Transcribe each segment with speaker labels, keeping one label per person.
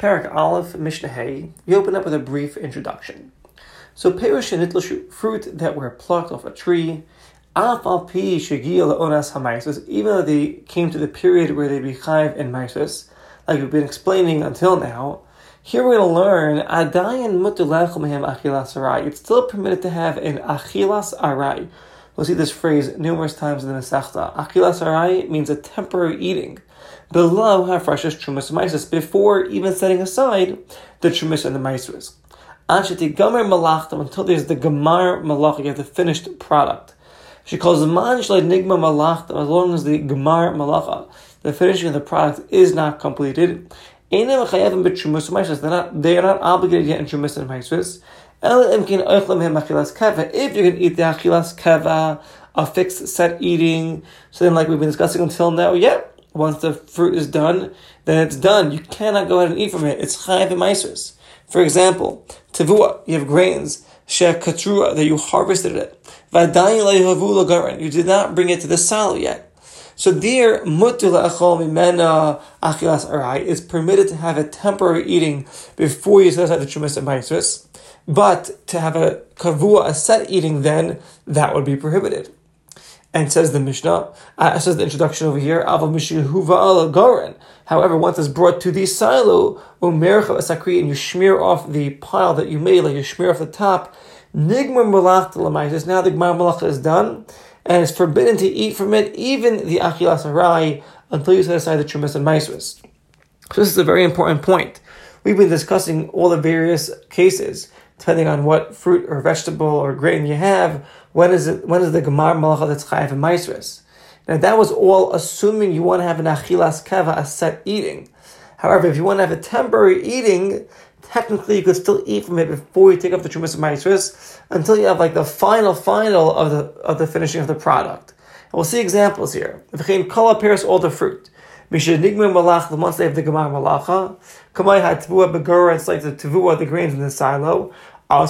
Speaker 1: Parak Aleph, Mishnah Hay, we open up with a brief introduction. So, Perush and fruit that were plucked off a tree, Afal Pi Shigil Onas Hamaisus, even though they came to the period where they be chayiv in Maisus, like we've been explaining until now, here we're going to learn Adayan Mutulechem Achilas Arai. It's still permitted to have an Achilas Arai. We'll see this phrase numerous times in the Masechta. Achilas Arai means a temporary eating below Hafresh's Trumas Maisis, before even setting aside the Trumas and the Maisis. Anshati Gomer Malachtam, until there's the Gemar Malach, you have the finished product. She calls Man Nigma Malachtam, as long as the Gemar Malacha, the finishing of the product, is not completed. They're not, they are not obligated yet in Trumas and Maisis. If you can eat the Achilas Keva, a fixed set eating, so then like we've been discussing until now, yeah, once the fruit is done, then it's done. You cannot go ahead and eat from it. It's chayav and For example, tavua, you have grains, shekatrua, that you harvested it. You did not bring it to the silo yet. So there, mutul mimena achilas arai is permitted to have a temporary eating before you set aside the chumas and but to have a kavua, a set eating, then that would be prohibited. And says the Mishnah, uh, says the introduction over here, Aval Mishihuva Goren. However, once it's brought to the silo, Umercha Asakri, and you smear off the pile that you made, like you smear off the top, Nigmar Malach Lamaitis. Now the Gmar Malach is done, and it's forbidden to eat from it, even the Achilas Arai, until you set aside the Trumas and Maisris. So this is a very important point. We've been discussing all the various cases, depending on what fruit or vegetable or grain you have, when is it? When is the gemar malacha that's chayav and maisres? Now that was all assuming you want to have an achilas keva, a set eating. However, if you want to have a temporary eating, technically you could still eat from it before you take off the trumas and maisres until you have like the final final of the of the finishing of the product. And we'll see examples here. If came kol appears all the fruit. Mishnigmir malach, the they have the gemar malacha. Kamai had tavua begura, it's like the tavua, the grains in the silo. That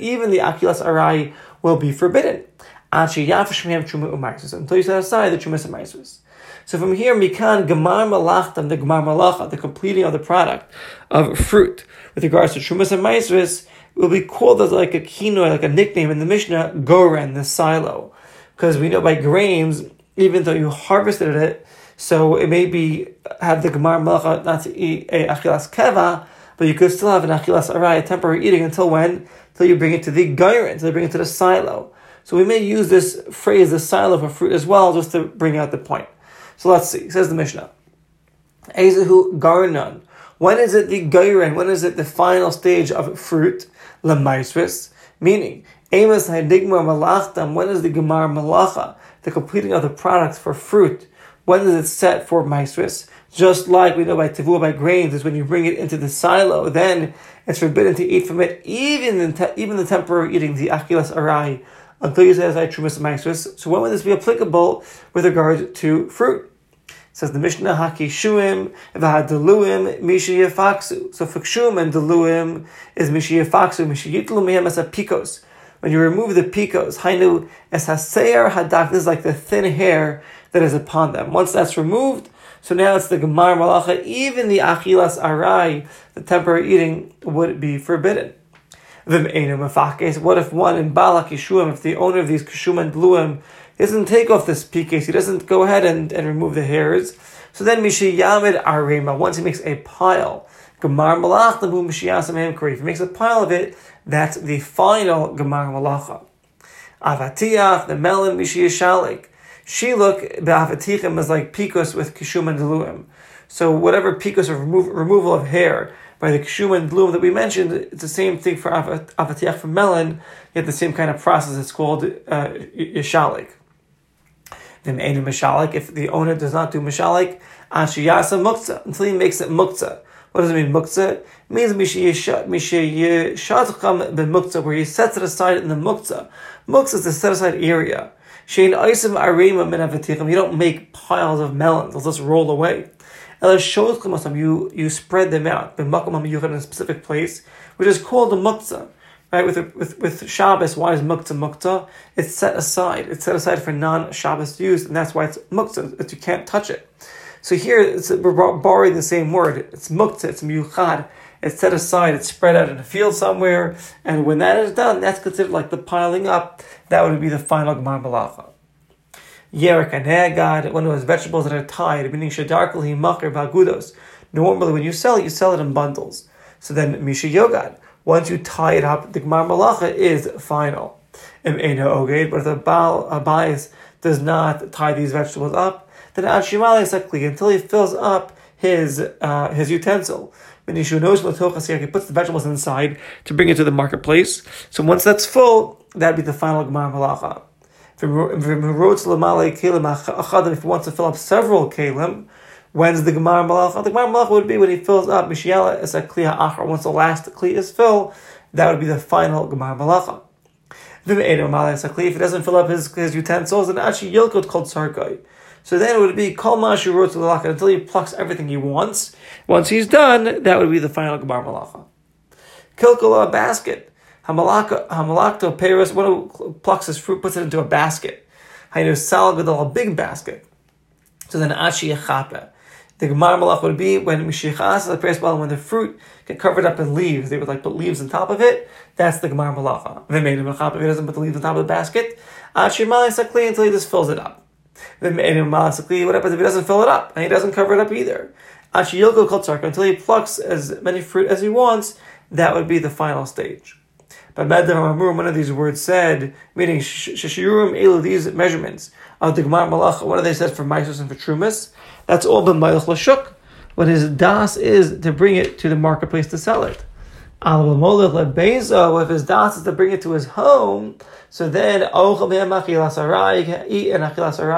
Speaker 1: even the akilas arai will be forbidden until you set aside the trumas and So from here, mikan gemar malachtam, the gemar malacha, the completing of the product of fruit with regards to trumas and will be called as like a kino, like a nickname in the Mishnah, goren, the silo, because we know by grains, even though you harvested it, so it may be have the gemar malacha not to eat a achilas keva but you could still have an achilas arai, temporary eating, until when? Until you bring it to the gairin, until you bring it to the silo. So we may use this phrase, the silo for fruit as well, just to bring out the point. So let's see. Says the Mishnah. Ezehu garnan. When is it the gairin? When is it the final stage of fruit? Lamaisris. Meaning, Amos hadigma malachtam. When is the gemar malacha? The completing of the products for fruit. When is it set for maisris? Just like we know by tavua by grains is when you bring it into the silo, then it's forbidden to eat from it, even even the temporary eating, the achilas arai, until you say as I trumas maestris. So when would this be applicable with regard to fruit? It says the Mishnah hakishuim v'hadaluim mishiyafaksu. So fakshum and daluim is mishiyafaksu mishiyitlu mehem as a pikos. When you remove the picos, hainu es hadak. This is like the thin hair that is upon them. Once that's removed, so now it's the Gemar Malacha, even the Achilas Arai, the temporary eating, would be forbidden. What if one in Balak Yishuim, if the owner of these Kishum and Bluim doesn't take off this pikes, he doesn't go ahead and, and remove the hairs, so then Mishi Yamid Arima, once he makes a pile, Gemar Malach, the Mishiyasam if he makes a pile of it, that's the final Gemar Malacha. Avatiach, the melon Mishiyashalik. Shiluk be'avatichim is like pikos with kishum and deluim. So whatever pikos of remo- removal of hair by the kishum and deluim that we mentioned, it's the same thing for avatiach for melon. Yet the same kind of process. It's called uh, yishalik. Then enu mishalik. If the owner does not do mishalik, ashiyasa muktzah until he makes it muktzah. What does it mean, muktzah? It means mishiyashadcham ben muktzah, where he sets it aside in the muktzah. Muktzah is the set aside area. Shein You don't make piles of melons, they'll just roll away. You, you spread them out in a specific place, which is called the muktzah. Right, with, with, with Shabbos, why is muktzah muktzah? It's set aside. It's set aside for non-Shabbos use, and that's why it's muktzah, that you can't touch it. So here we're borrowing the same word. It's mukta, it's miyuchad. It's set aside, it's spread out in a field somewhere, and when that is done, that's considered like the piling up. That would be the final Gemar Malacha. And one of those vegetables that are tied, meaning shadarkal himakar bagudos. Normally, when you sell it, you sell it in bundles. So then, Misha Yogad, once you tie it up, the Gemar Malacha is final. But the Baal Abayis does not tie these vegetables up, then Ashimale Sakli until he fills up his uh, his utensil. He puts the vegetables inside to bring it to the marketplace. So once that's full, that'd be the final Gemar Malacha. If he wants to fill up several kalim, when's the Gemar Malacha? The Gemar Malacha would be when he fills up Mishiela as a. Once the last Kli is filled, that would be the final Gemar Malacha. If it doesn't fill up his, his utensils, then actually Yilkot called Sarkai. So then it would be Kol Mashu Rotz until he plucks everything he wants. Once he's done, that would be the final Gemar Malacha. Kilkala basket. Hamalaka hamalakto Paris, one plucks his fruit, puts it into a basket. Hainu Sal Gadol, a big basket. So then Ashi Yechape. The Gemar Malach would be when Mishichas, the Paris when the fruit get covered up in leaves, they would like put leaves on top of it. That's the Gemar Malacha. If he doesn't put the leaves on top of the basket, Ashi Sakli until he just fills it up. What happens if he doesn't fill it up and he doesn't cover it up either? Until he plucks as many fruit as he wants. That would be the final stage. But one of these words said, meaning Shashirurim Elu, these measurements of the Gemar Malach, what do they said for Maisos and for Trumas? That's all been Malach Lashuk. What his das is to bring it to the marketplace to sell it. If his das is to bring it to his home, so then eat an achilas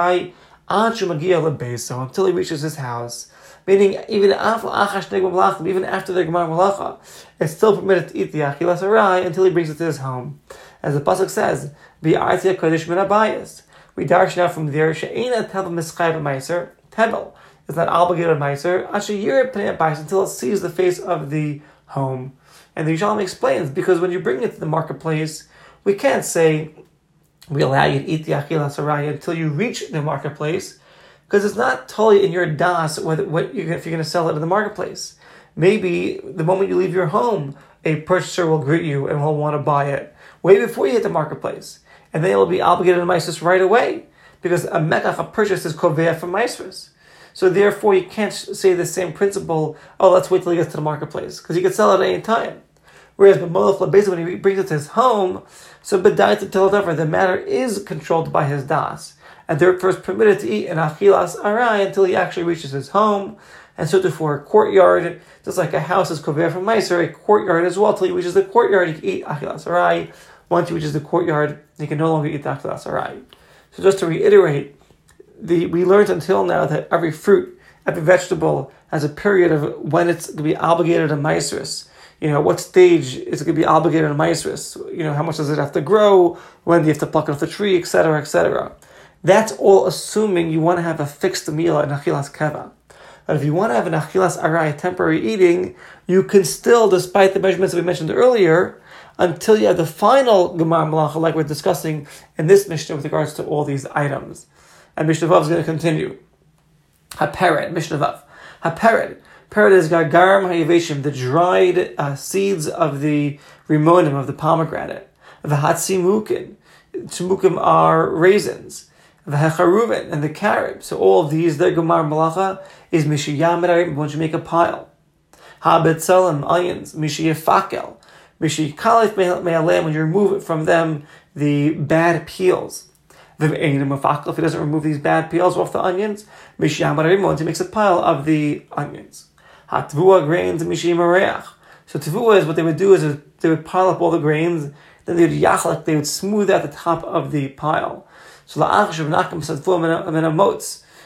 Speaker 1: until he reaches his house. Meaning, even after even after the Gemar Malacha, it's still permitted to eat the Achilas Arai until he brings it to his home. As the Pasuk says, Kodesh Min Abayas. We darshan out from there, She'ena Tevel Mischayv Meiser, Tevel is not obligated Meiser, Ashayir Pnei Abayas, until it sees the face of the home. And the Yishalom explains, because when you bring it to the marketplace, we can't say, we allow you to eat the Achilas Arai until you reach the marketplace, because it's not totally in your das whether, what you're, if you're going to sell it in the marketplace. Maybe the moment you leave your home, a purchaser will greet you and will want to buy it way before you hit the marketplace, and they will be obligated to Mises right away because a mekach, a purchase, is kovea from Mises. So therefore, you can't say the same principle. Oh, let's wait till he gets to the marketplace because he could sell it at any time. Whereas basically when he brings it to his home, so bedai to tell it the matter is controlled by his das and therefore is permitted to eat an achilas arai until he actually reaches his home. And so therefore, a courtyard, just like a house is kover from Meiser, a courtyard as well, until he reaches the courtyard, he can eat achilas arai. Once he reaches the courtyard, he can no longer eat the achilas arai. So just to reiterate, the, we learned until now that every fruit, every vegetable has a period of when it's going to be obligated to Meiseris. You know, what stage is it going to be obligated to Meiseris? You know, how much does it have to grow? When do you have to pluck it off the tree, etc., etc. That's all assuming you want to have a fixed meal in Achilas Keva. But if you want to have an Achilas Arai, temporary eating, you can still, despite the measurements that we mentioned earlier, until you have the final Gemar Malacha, like we're discussing in this Mishnah with regards to all these items. And Mishnah Vav is going to continue. Haperet, Mishnah Vav. Haperet. Peret is Gargaram Hayaveshim, the dried uh, seeds of the Rimonim, of the pomegranate. The Hatzimukin. Tzimukim are raisins the hecharuven and the carob. So all of these, their gemar malacha is mishiyamid once you make a pile. Habet salam ayins mishiyafakel mishikalif me'alem when you remove it from them the bad peels. If he doesn't remove these bad peels off the onions, mishiyamid once he makes a pile of the onions. Hatvua grains mishiyamarech. So tavua is what they would do is they would pile up all the grains, then they would yachlek, they would smooth out the top of the pile. So la'ach shavnakim sadfu min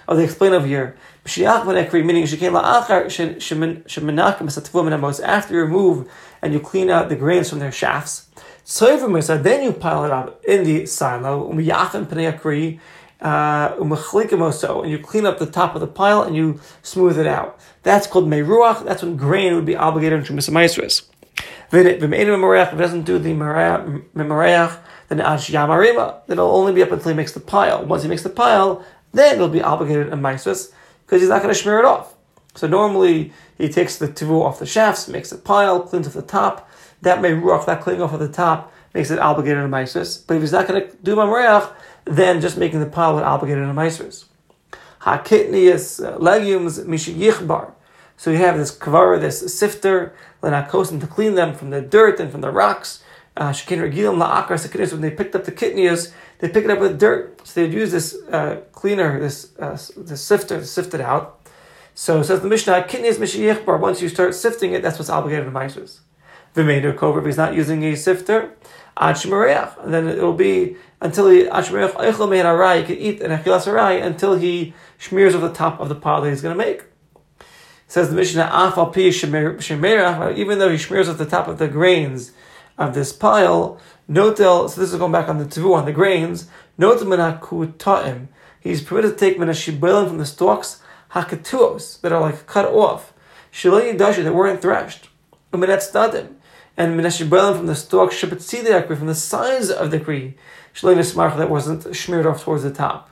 Speaker 1: Oh, they explain over here. Meaning. After you remove and you clean out the grains from their shafts. So then you pile it up in the silo. Akri. Uh, and you clean up the top of the pile and you smooth it out. That's called meruach. That's when grain would be obligated to Misa If it doesn't do the Yamarima, then it'll only be up until he makes the pile. Once he makes the pile, then it'll be obligated in Maisvis. because he's not going to smear it off. So normally he takes the tivu off the shafts, makes a pile, cleans off the top. That may ruach, that cleaning off of the top makes it obligated to Maisus. But if he's not going to do Mamreach, then just making the pile would obligate to Maisus. Ha-kitnius, uh, legumes, mishiyichbar. So you have this kvar, this sifter, lenakosim to clean them from the dirt and from the rocks. Uh, shekin regilim la'akar when they picked up the kidneys, they pick it up with dirt. So they'd use this uh, cleaner, this uh, this sifter to sift it out. So says the Mishnah, kidneys mishiyichbar. Once you start sifting it, that's what's obligated to Maisus. V'meider kover, if he's not using a sifter, ad and then it will be until he ad shemareach eichel mein arai, he can eat an achilas arai until he smears over the top of the pile that he's going to make. Says the Mishnah, afal pi shemerach, even though he smears at the top of the grains of this pile, notel, so this is going back on the tivu, on the grains, notel menakutaim, he's permitted to take menashibelim from the stalks, hakatuos, that are like cut off, shilay dashi, that weren't threshed, umenat and menashibelim from the stalks, shabatzidei from the size of the kri, shilay nismarch, that wasn't smeared off towards the top.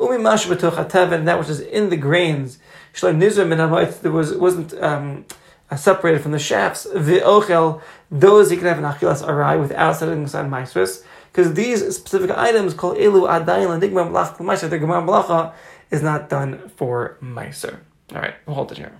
Speaker 1: Umi mash that which is in the grains, Shleim Nizra min there was wasn't um, separated from the shafts. The ochel, those you can have an achilas arai without setting aside maestros, because these specific items called elu adayin landigma malach the Gemara malacha is not done for meiser. All right, we'll hold it here.